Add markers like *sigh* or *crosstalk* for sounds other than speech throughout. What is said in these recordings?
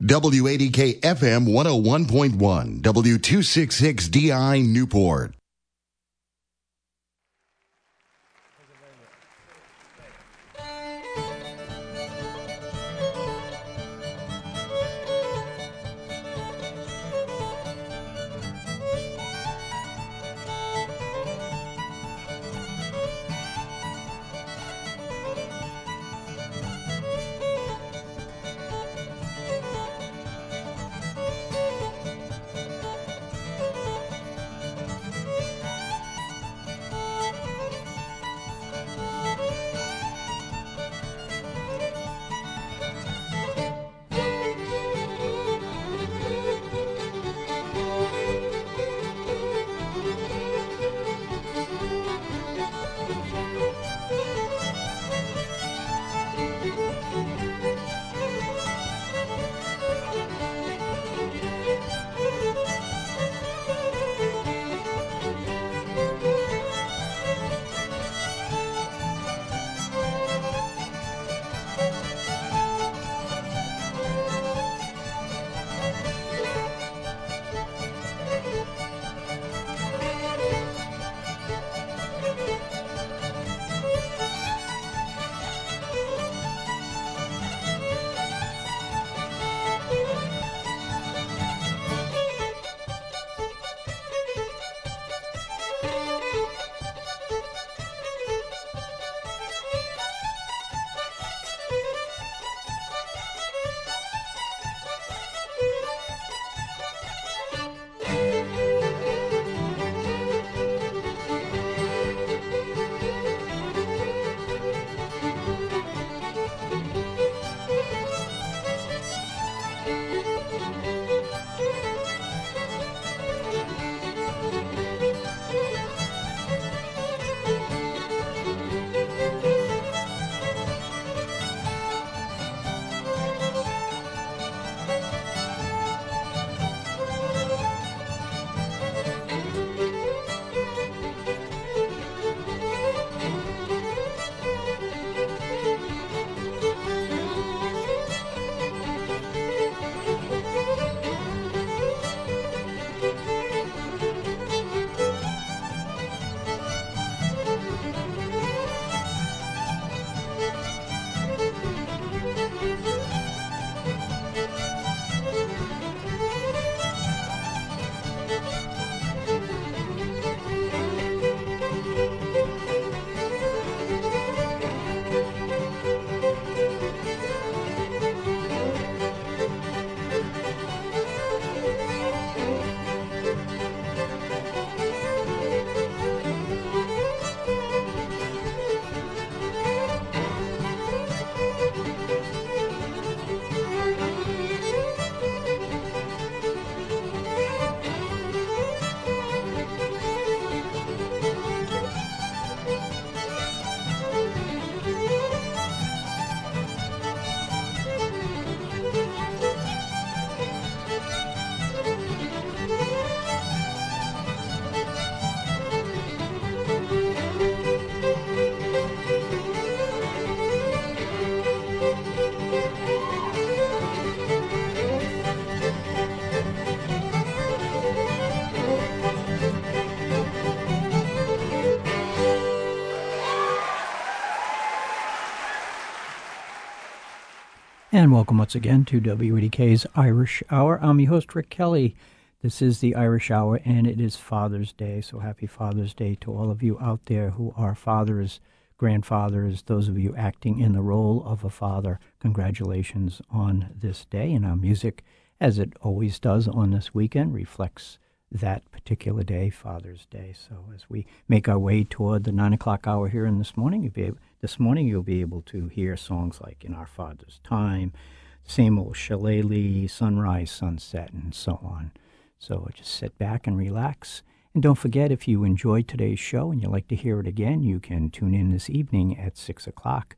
WADK FM 101.1, W266DI Newport. And welcome once again to WADK's Irish Hour. I'm your host, Rick Kelly. This is the Irish Hour, and it is Father's Day. So happy Father's Day to all of you out there who are fathers, grandfathers, those of you acting in the role of a father. Congratulations on this day. And our music, as it always does on this weekend, reflects that particular day, Father's Day. So as we make our way toward the nine o'clock hour here in this morning, you'll be able, this morning you'll be able to hear songs like "In Our Father's Time," "Same Old Shillelagh," "Sunrise," "Sunset," and so on. So just sit back and relax. And don't forget, if you enjoyed today's show and you'd like to hear it again, you can tune in this evening at 6 o'clock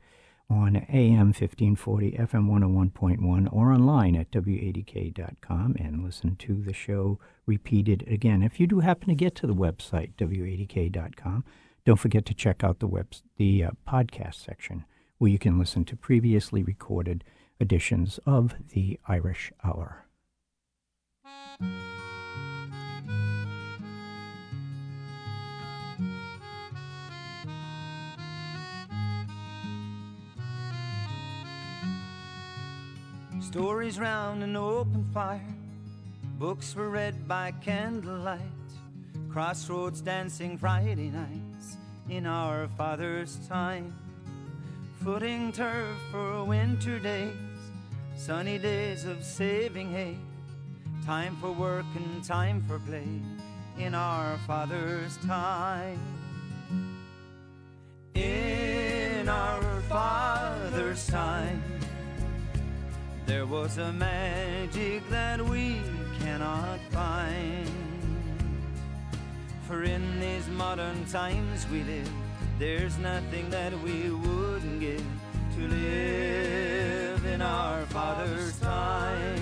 on AM 1540, FM 101.1, or online at WADK.com and listen to the show repeated again. If you do happen to get to the website, WADK.com, don't forget to check out the web, the uh, podcast section where you can listen to previously recorded editions of the Irish Hour. Stories round an open fire, books were read by candlelight, crossroads dancing Friday nights in our father's time, footing turf for winter days, sunny days of saving hay, time for work and time for play in our father's time. In our father's time there was a magic that we cannot find. For in these modern times we live, there's nothing that we wouldn't give to live in our Father's time.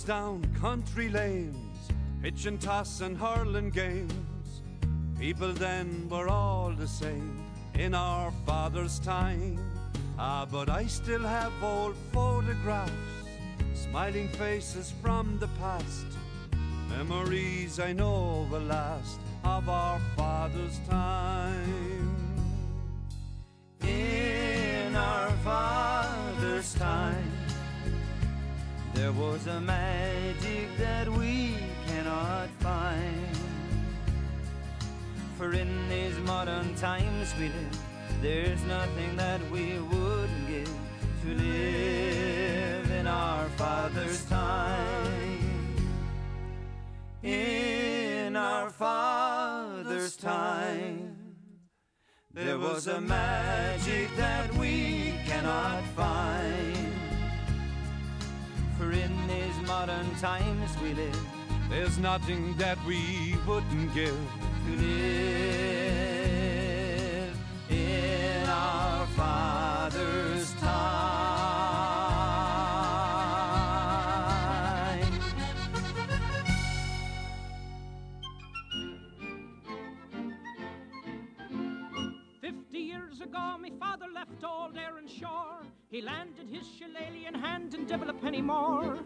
Down country lanes, pitch and toss and hurling games. People then were all the same in our father's time. Ah, but I still have old photographs, smiling faces from the past, memories I know will last of our father's time. In our father's time there was a magic that we cannot find. For in these modern times we live, there's nothing that we wouldn't give to live in our Father's time. In our Father's time, there was a magic that we cannot find. For in these modern times we live, there's nothing that we wouldn't give. To live He landed his shillelagh in hand and devil a penny more.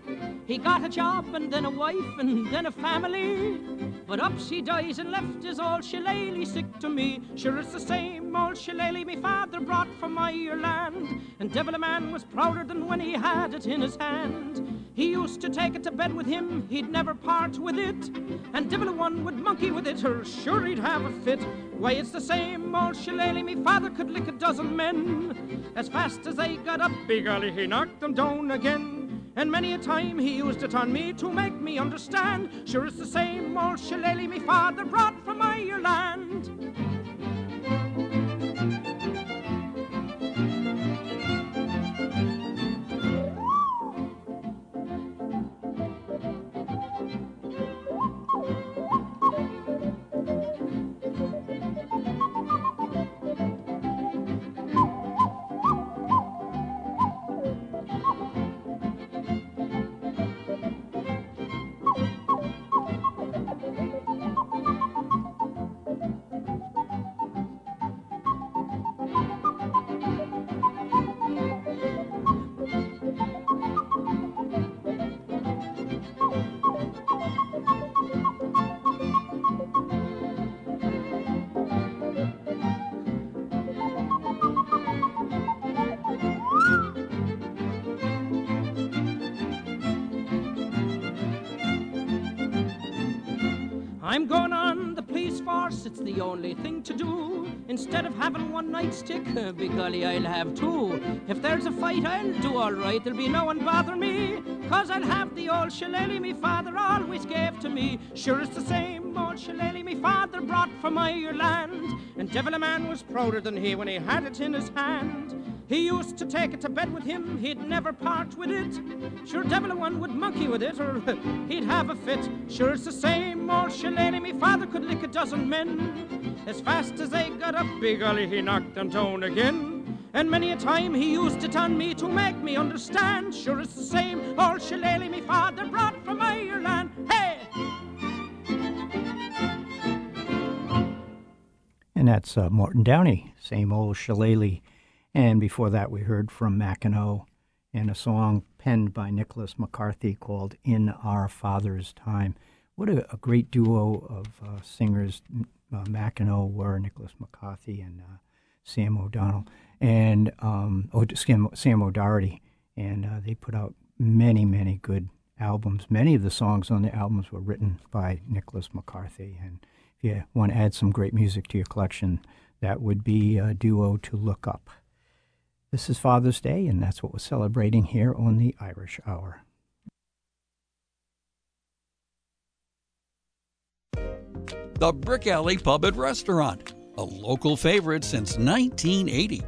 He got a job and then a wife and then a family. But ups he dies and left his old shillelagh sick to me. Sure, it's the same old shillelagh me father brought from my Ireland. And devil a man was prouder than when he had it in his hand. He used to take it to bed with him, he'd never part with it. And Divil a one would monkey with it, or sure he'd have a fit. Why, it's the same old shillelagh me father could lick a dozen men. As fast as they got up, big he knocked them down again. And many a time he used it on me to make me understand. Sure, it's the same old shillelagh me father brought from Ireland. Only thing to do. Instead of having one nightstick, uh, big golly, I'll have two. If there's a fight, I'll do all right, there'll be no one bother me. Cause I'll have the old shillelagh me father always gave to me. Sure, it's the same old shillelagh me father brought from Ireland. And devil a man was prouder than he when he had it in his hand. He used to take it to bed with him, he'd never part with it. Sure, devil a one would monkey with it, or *laughs* he'd have a fit. Sure, it's the same old shillelagh, me father could lick a dozen men. As fast as they got up, big Ollie, he knocked them down again. And many a time he used it on me to make me understand. Sure, it's the same old shillelagh me father brought from Ireland. Hey! And that's uh, Morton Downey, same old shillelagh. And before that, we heard from Mackinac and a song penned by Nicholas McCarthy called In Our Father's Time. What a, a great duo of uh, singers uh, Mackinac were, Nicholas McCarthy and uh, Sam O'Donnell, and um, oh, Sam, Sam O'Doherty. And uh, they put out many, many good albums. Many of the songs on the albums were written by Nicholas McCarthy. And if you want to add some great music to your collection, that would be a duo to look up. This is Father's Day, and that's what we're celebrating here on the Irish Hour. The Brick Alley Pub and Restaurant, a local favorite since 1980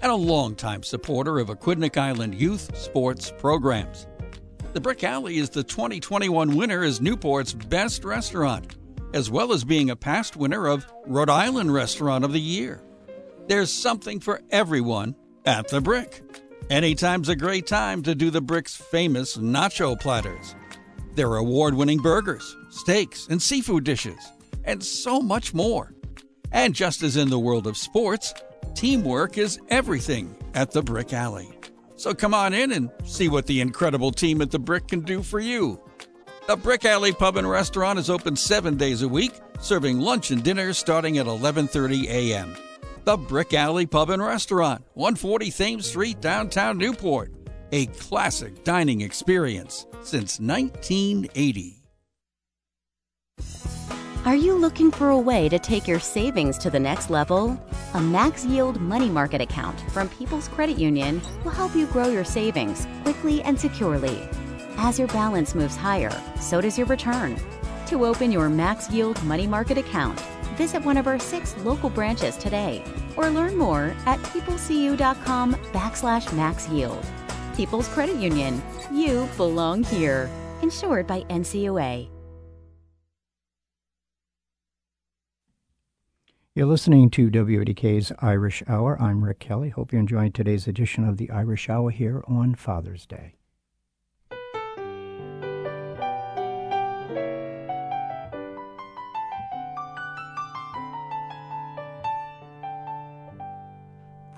and a longtime supporter of Aquidneck Island youth sports programs. The Brick Alley is the 2021 winner as Newport's best restaurant, as well as being a past winner of Rhode Island Restaurant of the Year. There's something for everyone at the Brick. Anytime's a great time to do the Brick's famous nacho platters. Their award winning burgers, steaks, and seafood dishes, and so much more. And just as in the world of sports, teamwork is everything at the Brick Alley. So come on in and see what the incredible team at the Brick can do for you. The Brick Alley Pub and Restaurant is open 7 days a week, serving lunch and dinner starting at 11:30 a.m. The Brick Alley Pub and Restaurant, 140 Thames Street, downtown Newport. A classic dining experience since 1980. Are you looking for a way to take your savings to the next level? A max yield money market account from People's Credit Union will help you grow your savings quickly and securely. As your balance moves higher, so does your return. To open your max yield money market account, visit one of our six local branches today or learn more at peoplecu.com backslash max yield. People's Credit Union, you belong here. Insured by NCUA. You're listening to WADK's Irish Hour. I'm Rick Kelly. Hope you enjoyed today's edition of the Irish Hour here on Father's Day.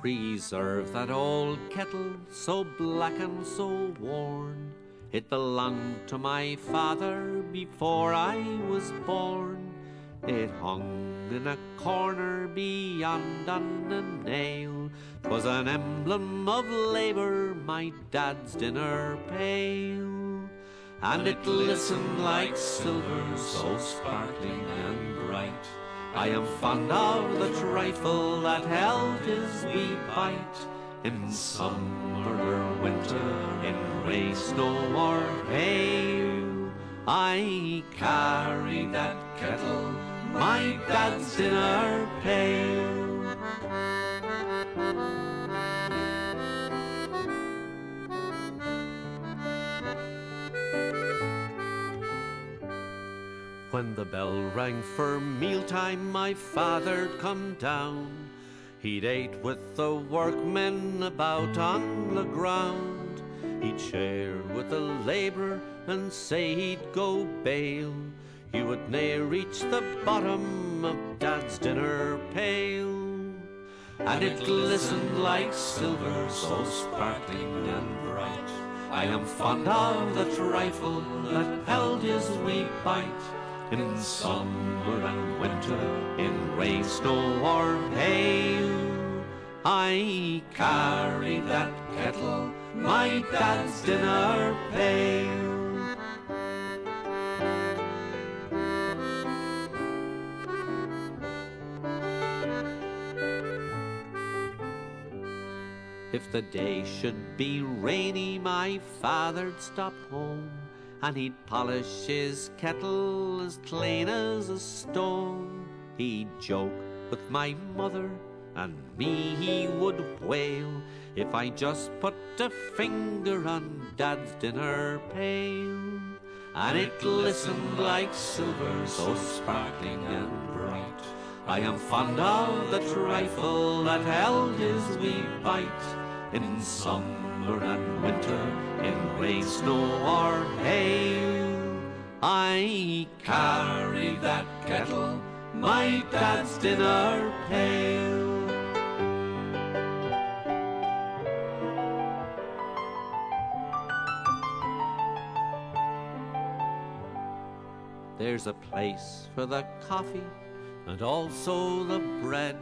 Preserve that old kettle, so black and so worn. It belonged to my father before I was born. It hung in a corner beyond on nail. 'Twas an emblem of labor, my dad's dinner pail. And it glistened like silver, so sparkling and bright. I am fond of the trifle that held his wee bite in summer or winter, in rain, snow or hail. I carry that kettle, my dad's dinner pail. When the bell rang for mealtime, my father'd come down. He'd ate with the workmen about on the ground. He'd share with the labourer and say he'd go bail. He would nae reach the bottom of Dad's dinner pail. And it glistened like silver, so sparkling and bright. I am fond of the trifle that held his wee bite in summer and winter, in rain, snow, or hail. I carry that kettle, my dad's dinner pail. If the day should be rainy, my father'd stop home and he'd polish his kettle as clean as a stone. He'd joke with my mother and me he would wail if I just put a finger on Dad's dinner pail. And it glistened like silver, so sparkling and bright. I am fond of the trifle that held his wee bite in summer and winter, in rain, snow. I carry that kettle, my dad's dinner pail. There's a place for the coffee and also the bread,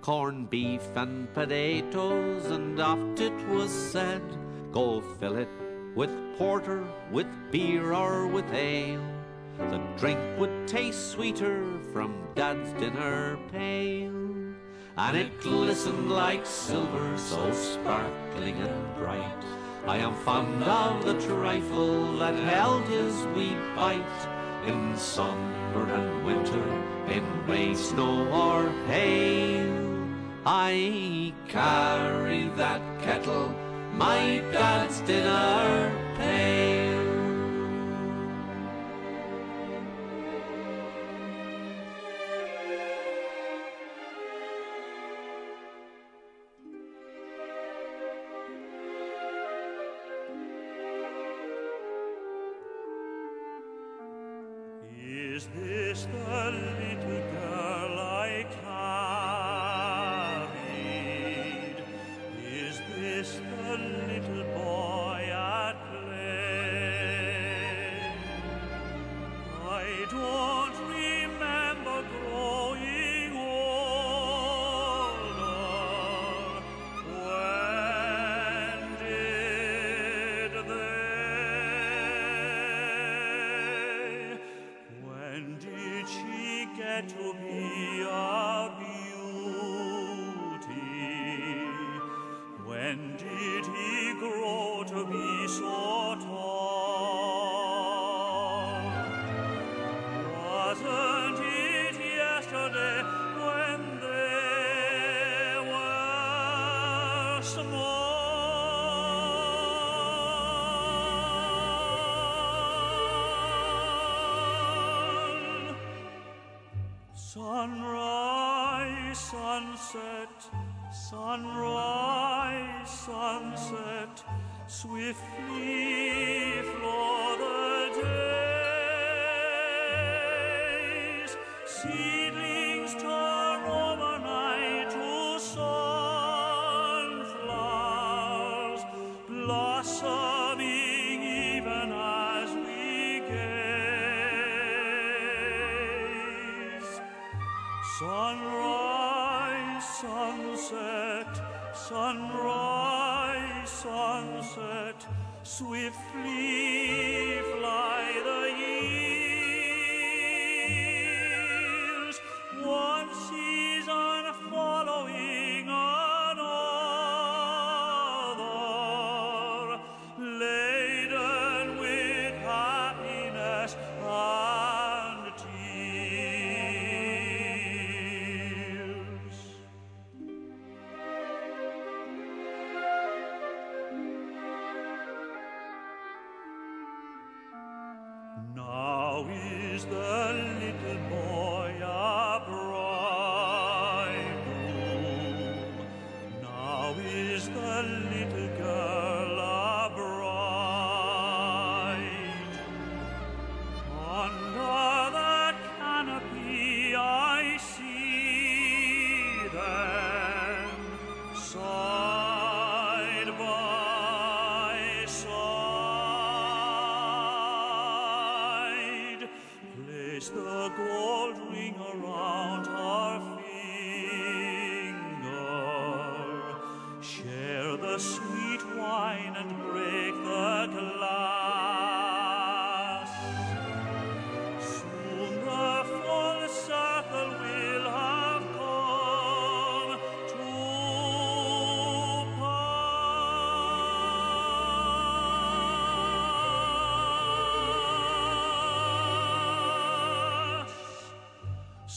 corned beef and potatoes, and oft it was said, Go fill it with porter, with beer, or with ale. The drink would taste sweeter from Dad's dinner pail. And it glistened like silver, so sparkling and bright. I am fond of the trifle that held his wee bite in summer and winter, in rain, snow, or hail. I carry that kettle, my dad's dinner pail. Sunset, sunrise, sunset, swiftly flow the days. Seedlings turn overnight to sunflowers, blossoming sunrise, sunset, swiftly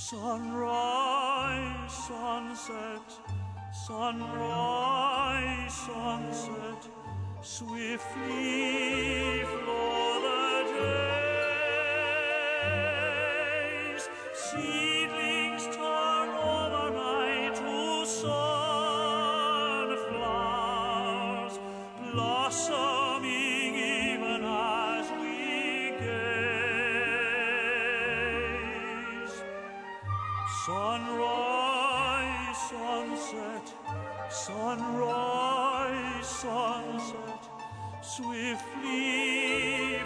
Sunrise. Sunset, sunrise, sunset, swiftly sunset, swiftly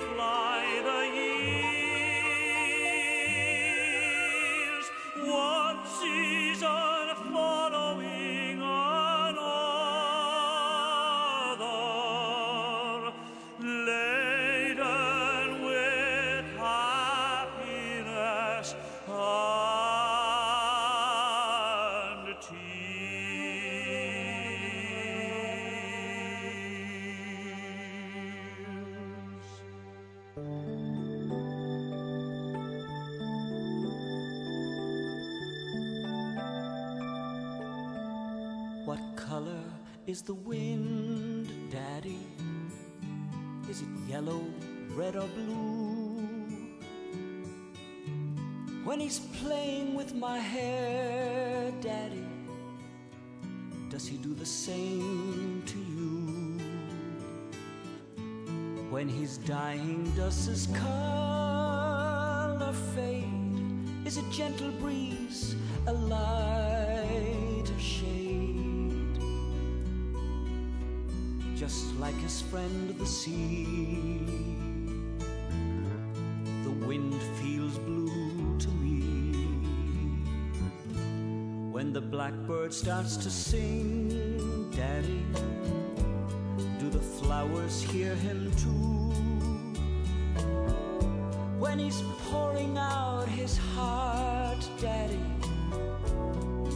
is the wind, Daddy? Is it yellow, red, or blue? When he's playing with my hair, Daddy, does he do the same to you? When he's dying, does his color fade? Is it gentle breeze, a Just like his friend the sea, the wind feels blue to me. When the blackbird starts to sing, Daddy, do the flowers hear him too? When he's pouring out his heart, Daddy,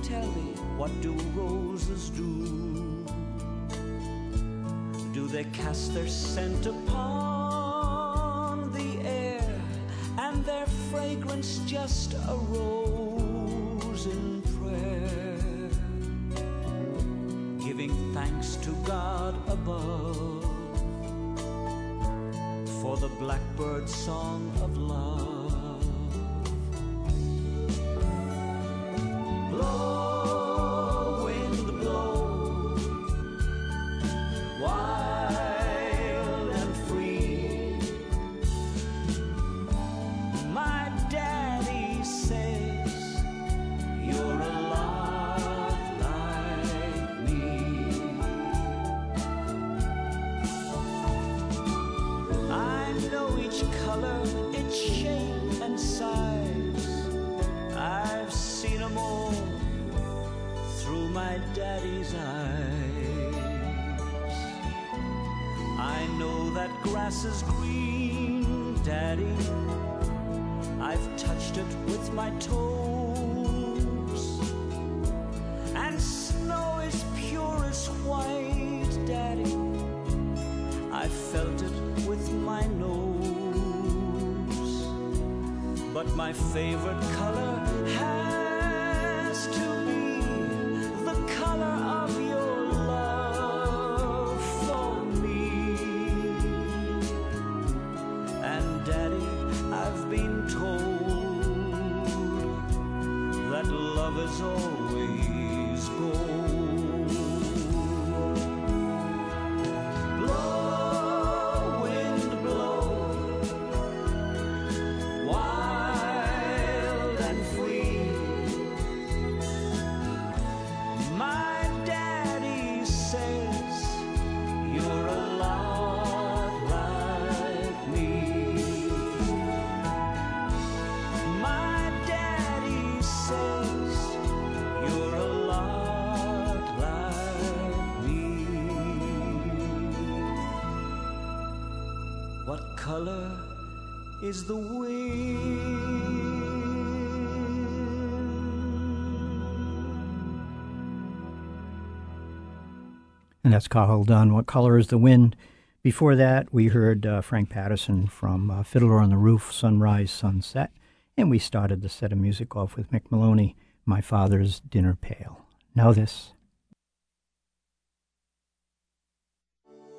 tell me, what do roses do? They cast their scent upon the air and their fragrance just arose in prayer? Giving thanks to God above for the blackbird's song of love. My favorite color is the wind? And that's Cathal Dunne. What color is the wind? Before that, we heard uh, Frank Patterson from uh, Fiddler on the Roof, Sunrise, Sunset. And we started the set of music off with Mick Moloney, my father's dinner pail. Now, this.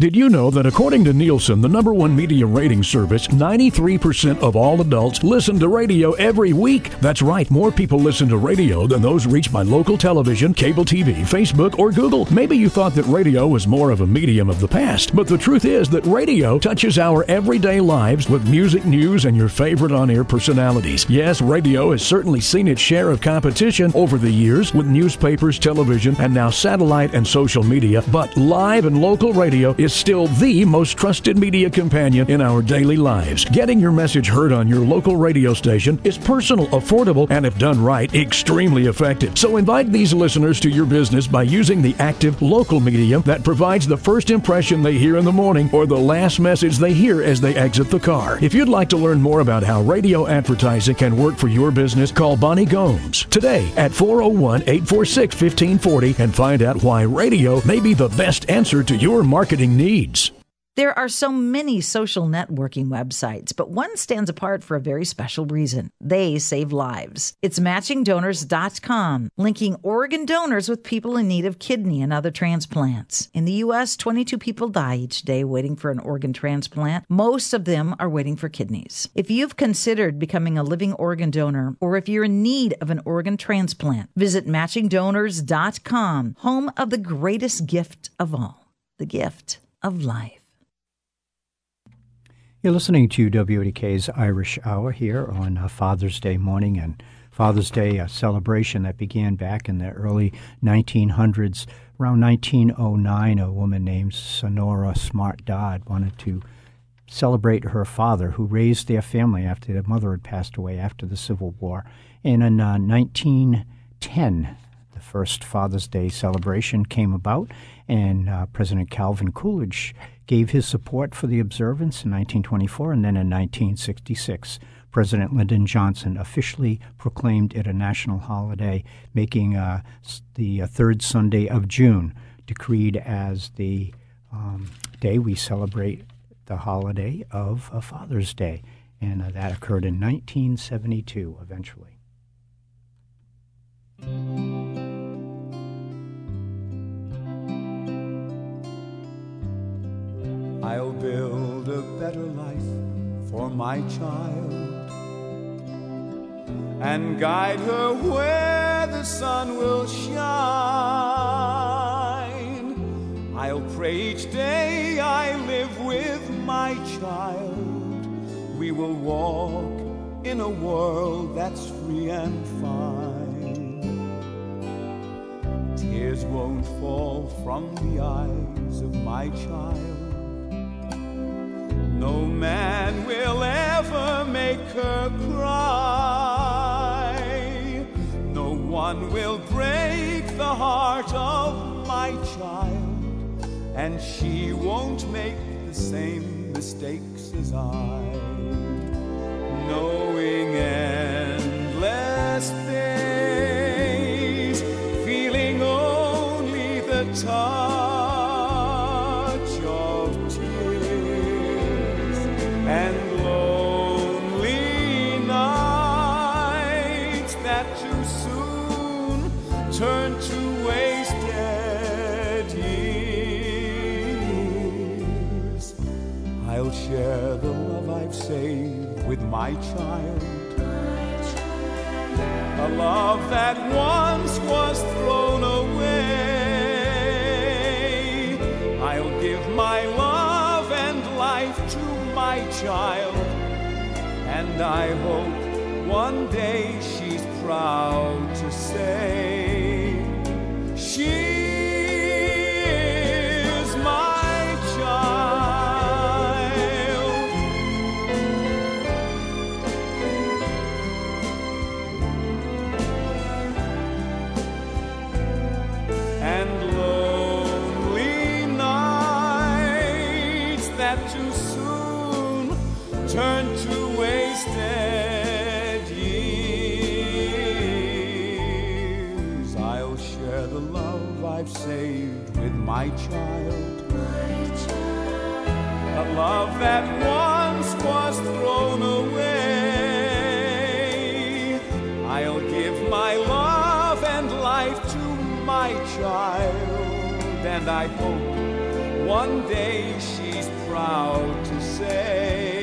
Did you know that according to Nielsen, the number one media rating service, 93% of all adults listen to radio every week? That's right, more people listen to radio than those reached by local television, cable TV, Facebook, or Google. Maybe you thought that radio was more of a medium of the past, but the truth is that radio touches our everyday lives with music, news, and your favorite on air personalities. Yes, radio has certainly seen its share of competition over the years with newspapers, television, and now satellite and social media, but live and local radio is still the most trusted media companion in our daily lives. Getting your message heard on your local radio station is personal, affordable, and if done right, extremely effective. So invite these listeners to your business by using the active local medium that provides the first impression they hear in the morning or the last message they hear as they exit the car. If you'd like to learn more about how radio advertising can work for your business, call Bonnie Gomes today at 401 846 1540 and find out why radio may be the best answer to your marketing needs. There are so many social networking websites, but one stands apart for a very special reason. They save lives. It's matchingdonors.com, linking organ donors with people in need of kidney and other transplants. In the U.S., 22 people die each day waiting for an organ transplant. Most of them are waiting for kidneys. If you've considered becoming a living organ donor, or if you're in need of an organ transplant, visit matchingdonors.com, home of the greatest gift of all the gift of life. You're listening to WADK's Irish Hour here on uh, Father's Day morning and Father's Day a celebration that began back in the early 1900s. Around 1909, a woman named Sonora Smart Dodd wanted to celebrate her father, who raised their family after their mother had passed away after the Civil War. And in uh, 1910, the first Father's Day celebration came about, and uh, President Calvin Coolidge gave his support for the observance in 1924, and then in 1966, President Lyndon Johnson officially proclaimed it a national holiday, making uh, the uh, third Sunday of June decreed as the um, day we celebrate the holiday of uh, Father's Day. And uh, that occurred in 1972 eventually. I'll build a better life for my child and guide her where the sun will shine. I'll pray each day I live with my child. We will walk in a world that's free and fine. Tears won't fall from the eyes of my child. No man will ever make her cry. No one will break the heart of my child, and she won't make the same mistakes as I. Knowing my child. A love that once was thrown away. I'll give my love and life to my child. And I hope one day she's proud to say my child. A love that once was thrown away. I'll give my love and life to my child, and I hope one day she's proud to say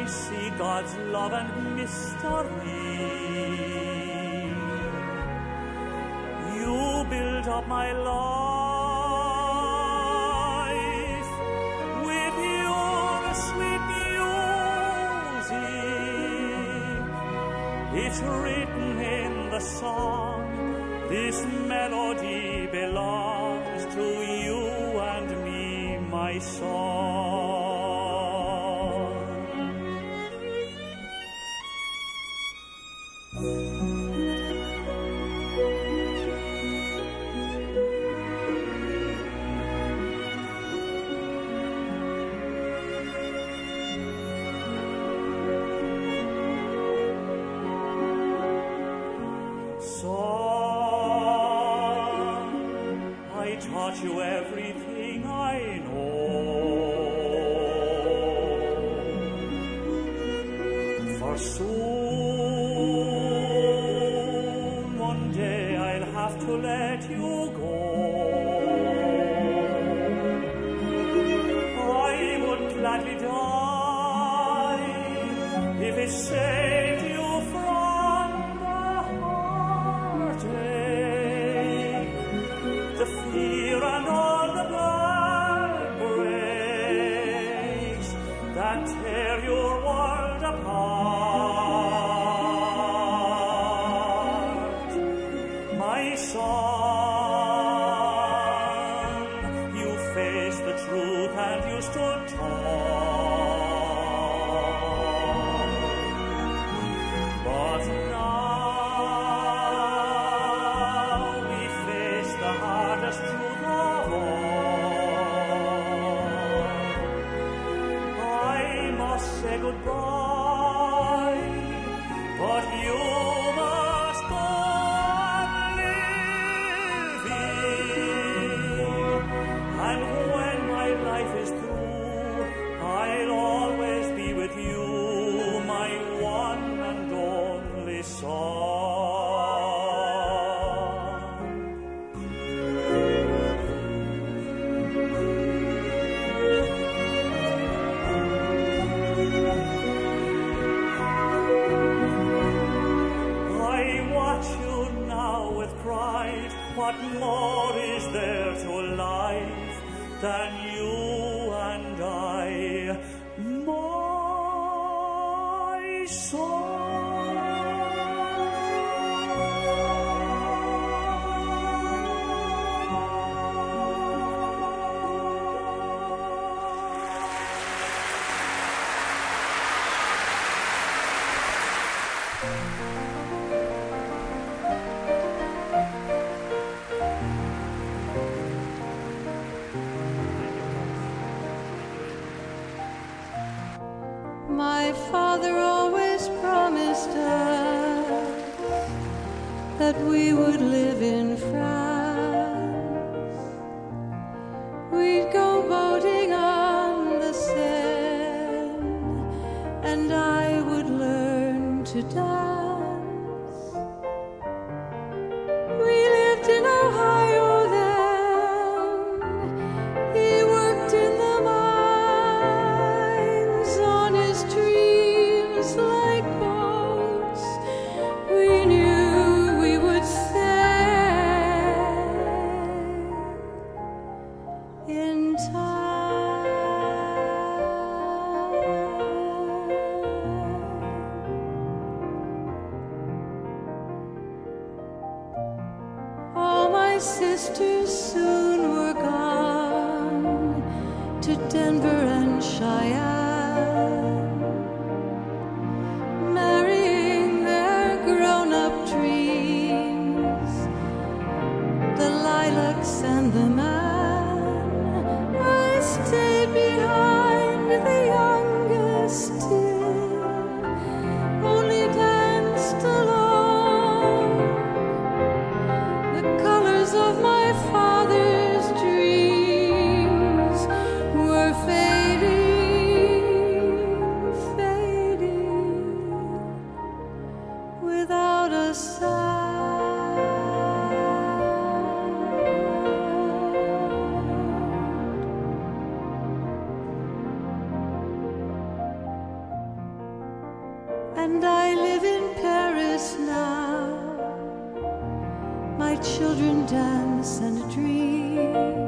I see God's love and mystery. You built up my life with your sweet music. It's written in the song. This melody belongs to you and me, my son. Son, you faced the truth and you stood tall. But now we face the hardest truth of all. I must say goodbye, father always promised us that we would live in France. And I live in Paris now. My children dance and dream,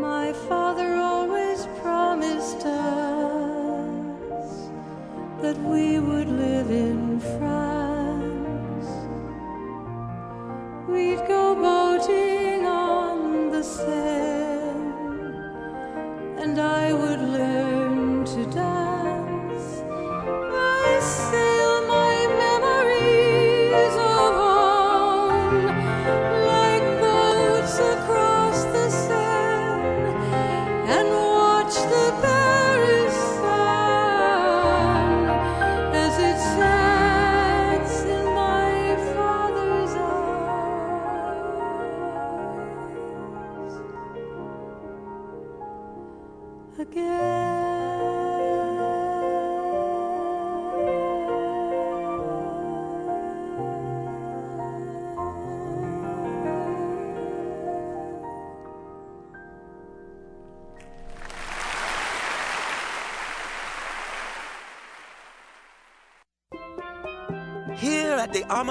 My father always promised us that we would live in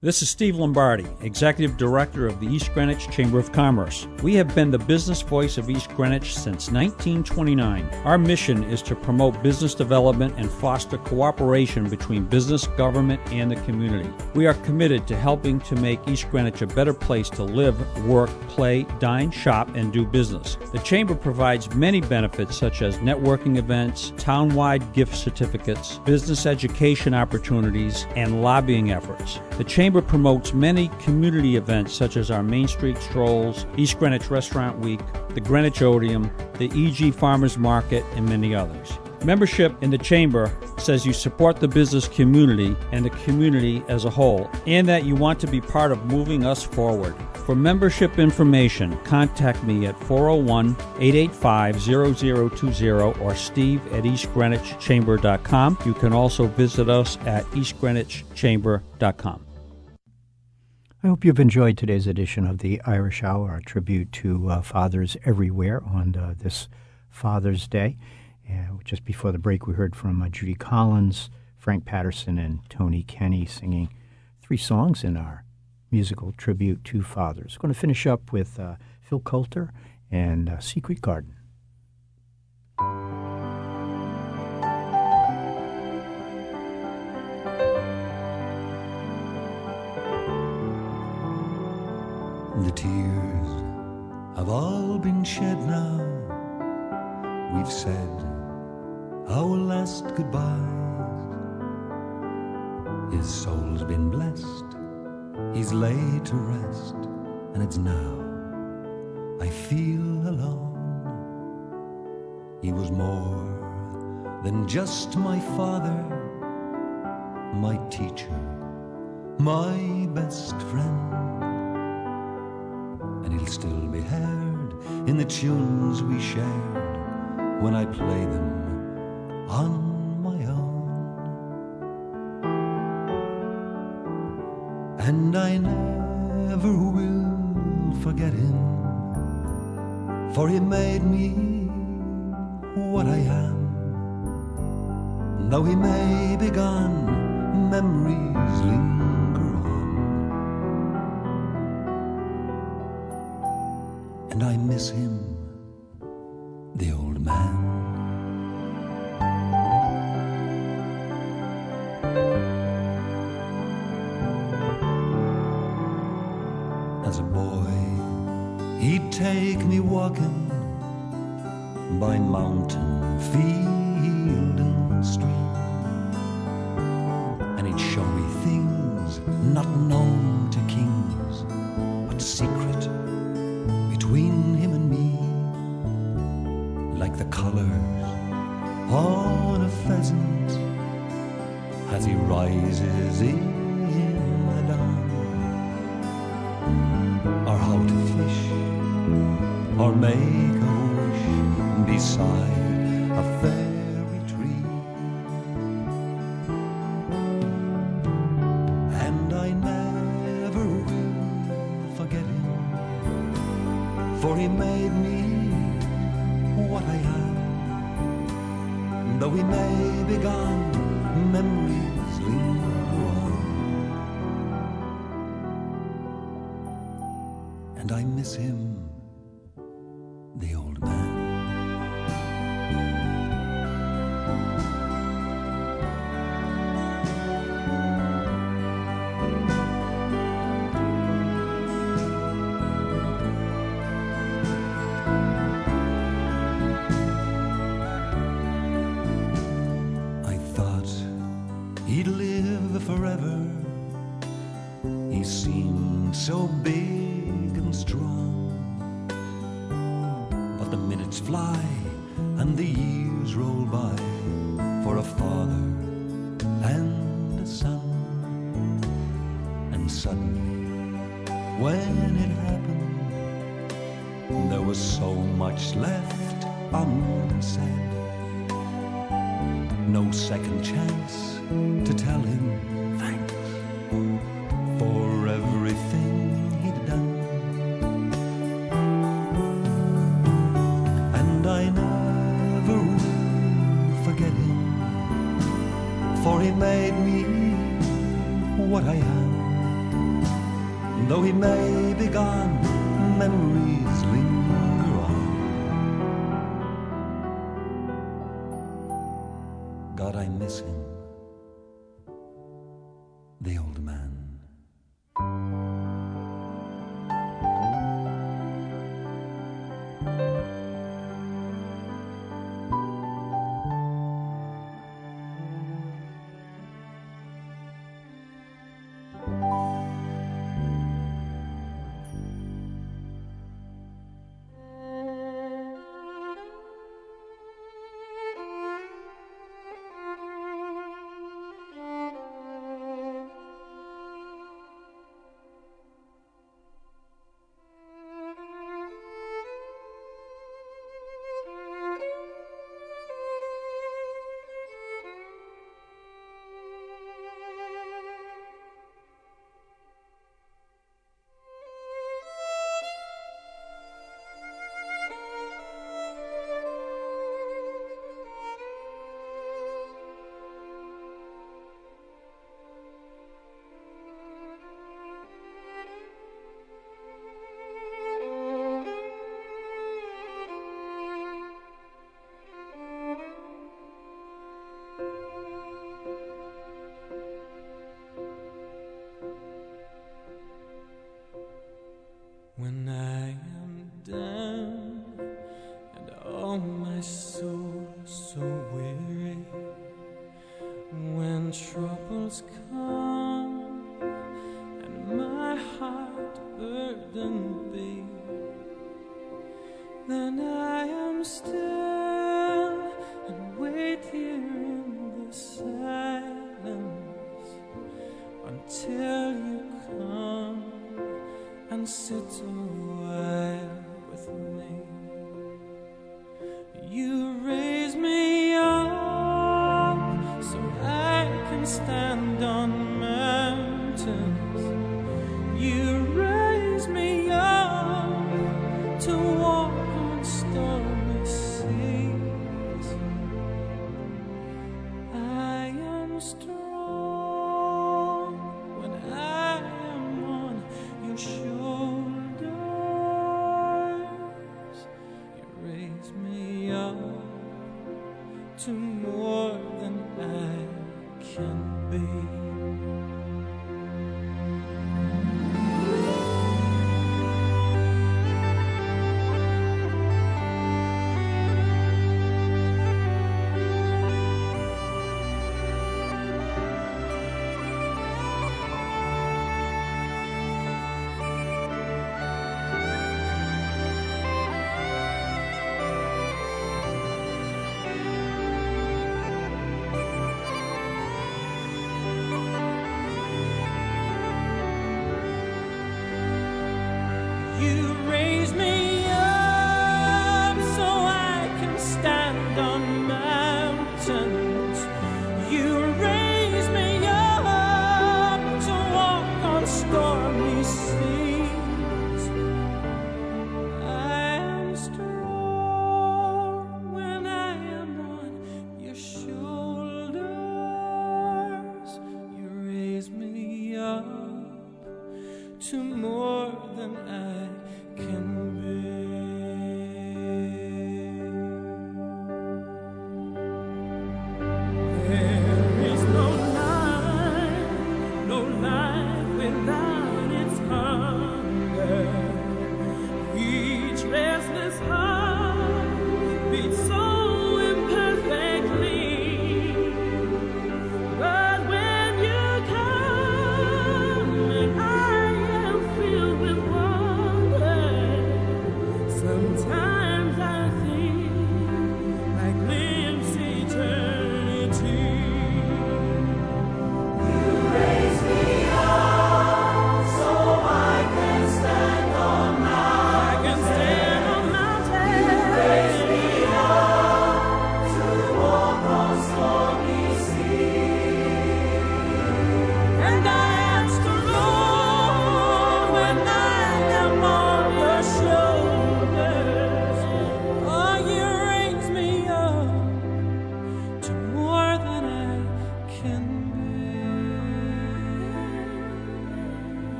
This is Steve Lombardi, Executive Director of the East Greenwich Chamber of Commerce. We have been the business voice of East Greenwich since 1929. Our mission is to promote business development and foster cooperation between business, government, and the community. We are committed to helping to make East Greenwich a better place to live, work, play, dine, shop, and do business. The Chamber provides many benefits such as networking events, town-wide gift certificates, business education opportunities, and lobbying efforts. The Chamber Chamber promotes many community events such as our Main Street Strolls, East Greenwich Restaurant Week, the Greenwich Odeum, the EG Farmers Market, and many others. Membership in the Chamber says you support the business community and the community as a whole, and that you want to be part of moving us forward. For membership information, contact me at 401 885 0020 or steve at eastgreenwichchamber.com. You can also visit us at eastgreenwichchamber.com. I hope you've enjoyed today's edition of the Irish Hour, a tribute to uh, fathers everywhere on uh, this Father's Day. Uh, just before the break, we heard from uh, Judy Collins, Frank Patterson, and Tony Kenny singing three songs in our musical tribute to fathers. We're Going to finish up with uh, Phil Coulter and uh, Secret Garden. The tears have all been shed now. We've said our last goodbyes. His soul's been blessed, he's laid to rest, and it's now I feel alone. He was more than just my father, my teacher, my best friend still be heard in the tunes we shared when I play them on my own. And I never will forget him, for he made me what I am. Though he may be gone, memories linger He may be gone, memories linger on. And I miss him, was so much left unsaid. No second chance to tell him God, I miss him. be, then I am still.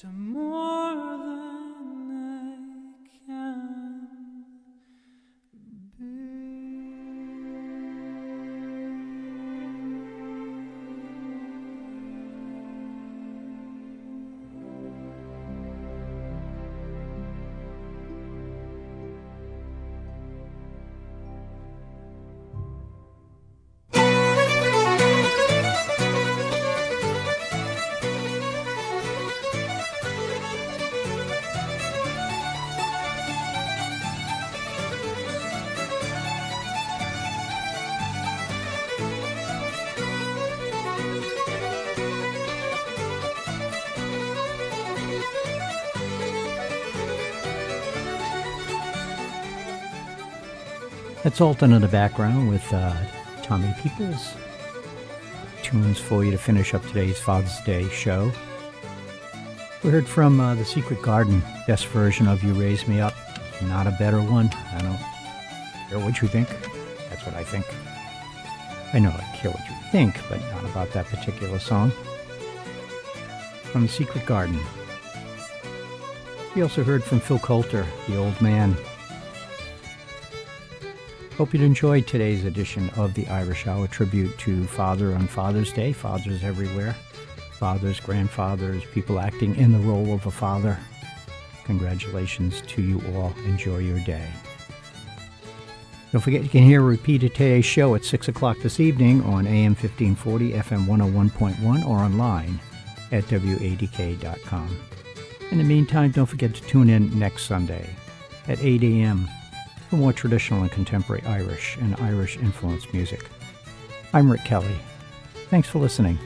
沉默 That's Altan in the background with uh, Tommy Peoples. Tunes for you to finish up today's Father's Day show. We heard from uh, The Secret Garden, best version of You Raise Me Up. Not a better one. I don't care what you think. That's what I think. I know I care what you think, but not about that particular song. From The Secret Garden. We also heard from Phil Coulter, The Old Man. Hope you enjoyed today's edition of the Irish Hour tribute to Father on Father's Day. Fathers everywhere. Fathers, grandfathers, people acting in the role of a father. Congratulations to you all. Enjoy your day. Don't forget you can hear a repeat of today's show at 6 o'clock this evening on AM 1540, FM 101.1, or online at WADK.com. In the meantime, don't forget to tune in next Sunday at 8 a.m for more traditional and contemporary Irish and Irish influenced music. I'm Rick Kelly. Thanks for listening.